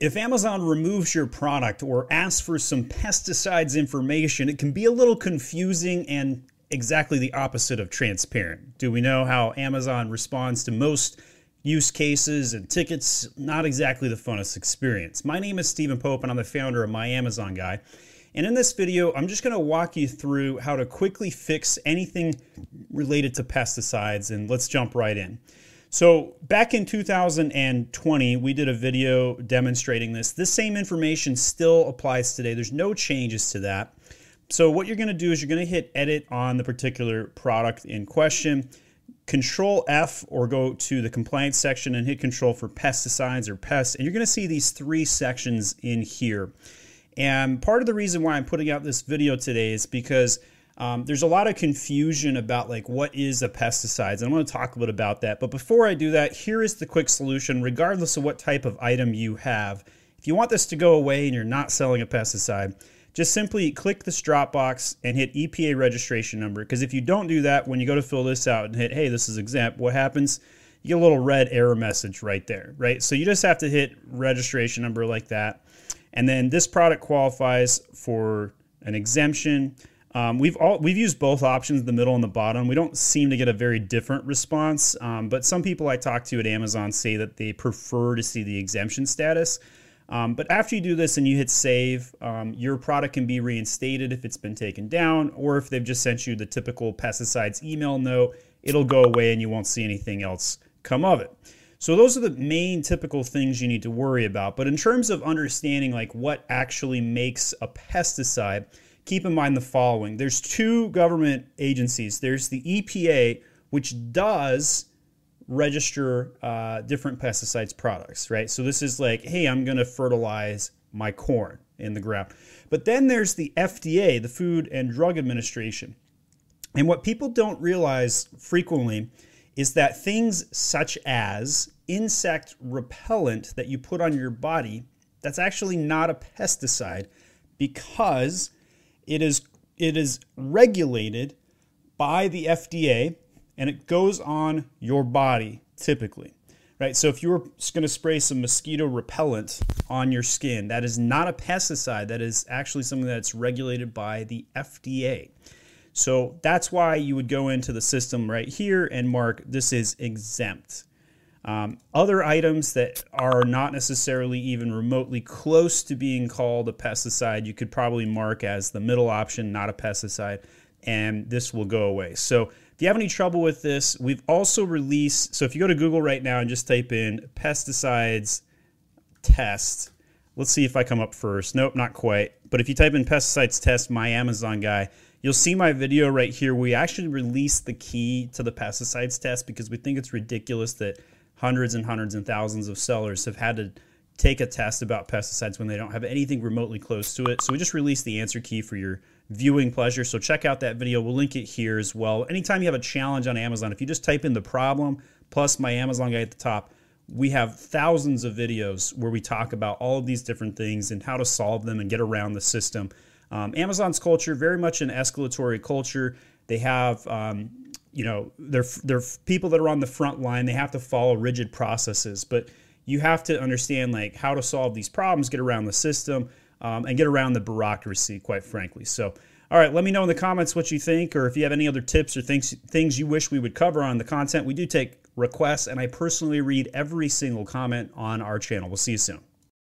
If Amazon removes your product or asks for some pesticides information, it can be a little confusing and exactly the opposite of transparent. Do we know how Amazon responds to most use cases and tickets? Not exactly the funnest experience. My name is Steven Pope and I'm the founder of My Amazon Guy. And in this video, I'm just going to walk you through how to quickly fix anything related to pesticides and let's jump right in. So back in 2020, we did a video demonstrating this. This same information still applies today. There's no changes to that. So what you're going to do is you're going to hit edit on the particular product in question. Control F or go to the compliance section and hit control for pesticides or pests. And you're going to see these three sections in here. And part of the reason why I'm putting out this video today is because um, there's a lot of confusion about like what is a pesticide. And I'm going to talk a bit about that. But before I do that, here is the quick solution, regardless of what type of item you have. If you want this to go away and you're not selling a pesticide, just simply click this drop box and hit EPA registration number. Because if you don't do that, when you go to fill this out and hit, hey, this is exempt, what happens? You get a little red error message right there, right? So you just have to hit registration number like that. And then this product qualifies for an exemption. Um, we've all we've used both options, the middle and the bottom. We don't seem to get a very different response, um, but some people I talk to at Amazon say that they prefer to see the exemption status. Um, but after you do this and you hit save, um, your product can be reinstated if it's been taken down, or if they've just sent you the typical pesticides email note, it'll go away and you won't see anything else come of it. So those are the main typical things you need to worry about. But in terms of understanding like what actually makes a pesticide keep in mind the following there's two government agencies there's the EPA, which does register uh, different pesticides products, right? So this is like, hey, I'm going to fertilize my corn in the ground. But then there's the FDA, the Food and Drug Administration. And what people don't realize frequently is that things such as insect repellent that you put on your body, that's actually not a pesticide because it is it is regulated by the FDA and it goes on your body typically. Right? So if you were going to spray some mosquito repellent on your skin, that is not a pesticide. That is actually something that's regulated by the FDA. So that's why you would go into the system right here and mark this is exempt. Um, other items that are not necessarily even remotely close to being called a pesticide, you could probably mark as the middle option, not a pesticide, and this will go away. So if you have any trouble with this, we've also released. So if you go to Google right now and just type in pesticides test, let's see if I come up first. Nope, not quite. But if you type in pesticides test, my Amazon guy, you'll see my video right here. We actually released the key to the pesticides test because we think it's ridiculous that hundreds and hundreds and thousands of sellers have had to take a test about pesticides when they don't have anything remotely close to it. So we just released the answer key for your viewing pleasure. So check out that video. We'll link it here as well. Anytime you have a challenge on Amazon, if you just type in the problem plus my Amazon guy at the top, we have thousands of videos where we talk about all of these different things and how to solve them and get around the system. Um, Amazon's culture, very much an escalatory culture. They have um, you know they're they're people that are on the front line they have to follow rigid processes but you have to understand like how to solve these problems get around the system um, and get around the bureaucracy quite frankly. So all right let me know in the comments what you think or if you have any other tips or things things you wish we would cover on the content. We do take requests and i personally read every single comment on our channel. We'll see you soon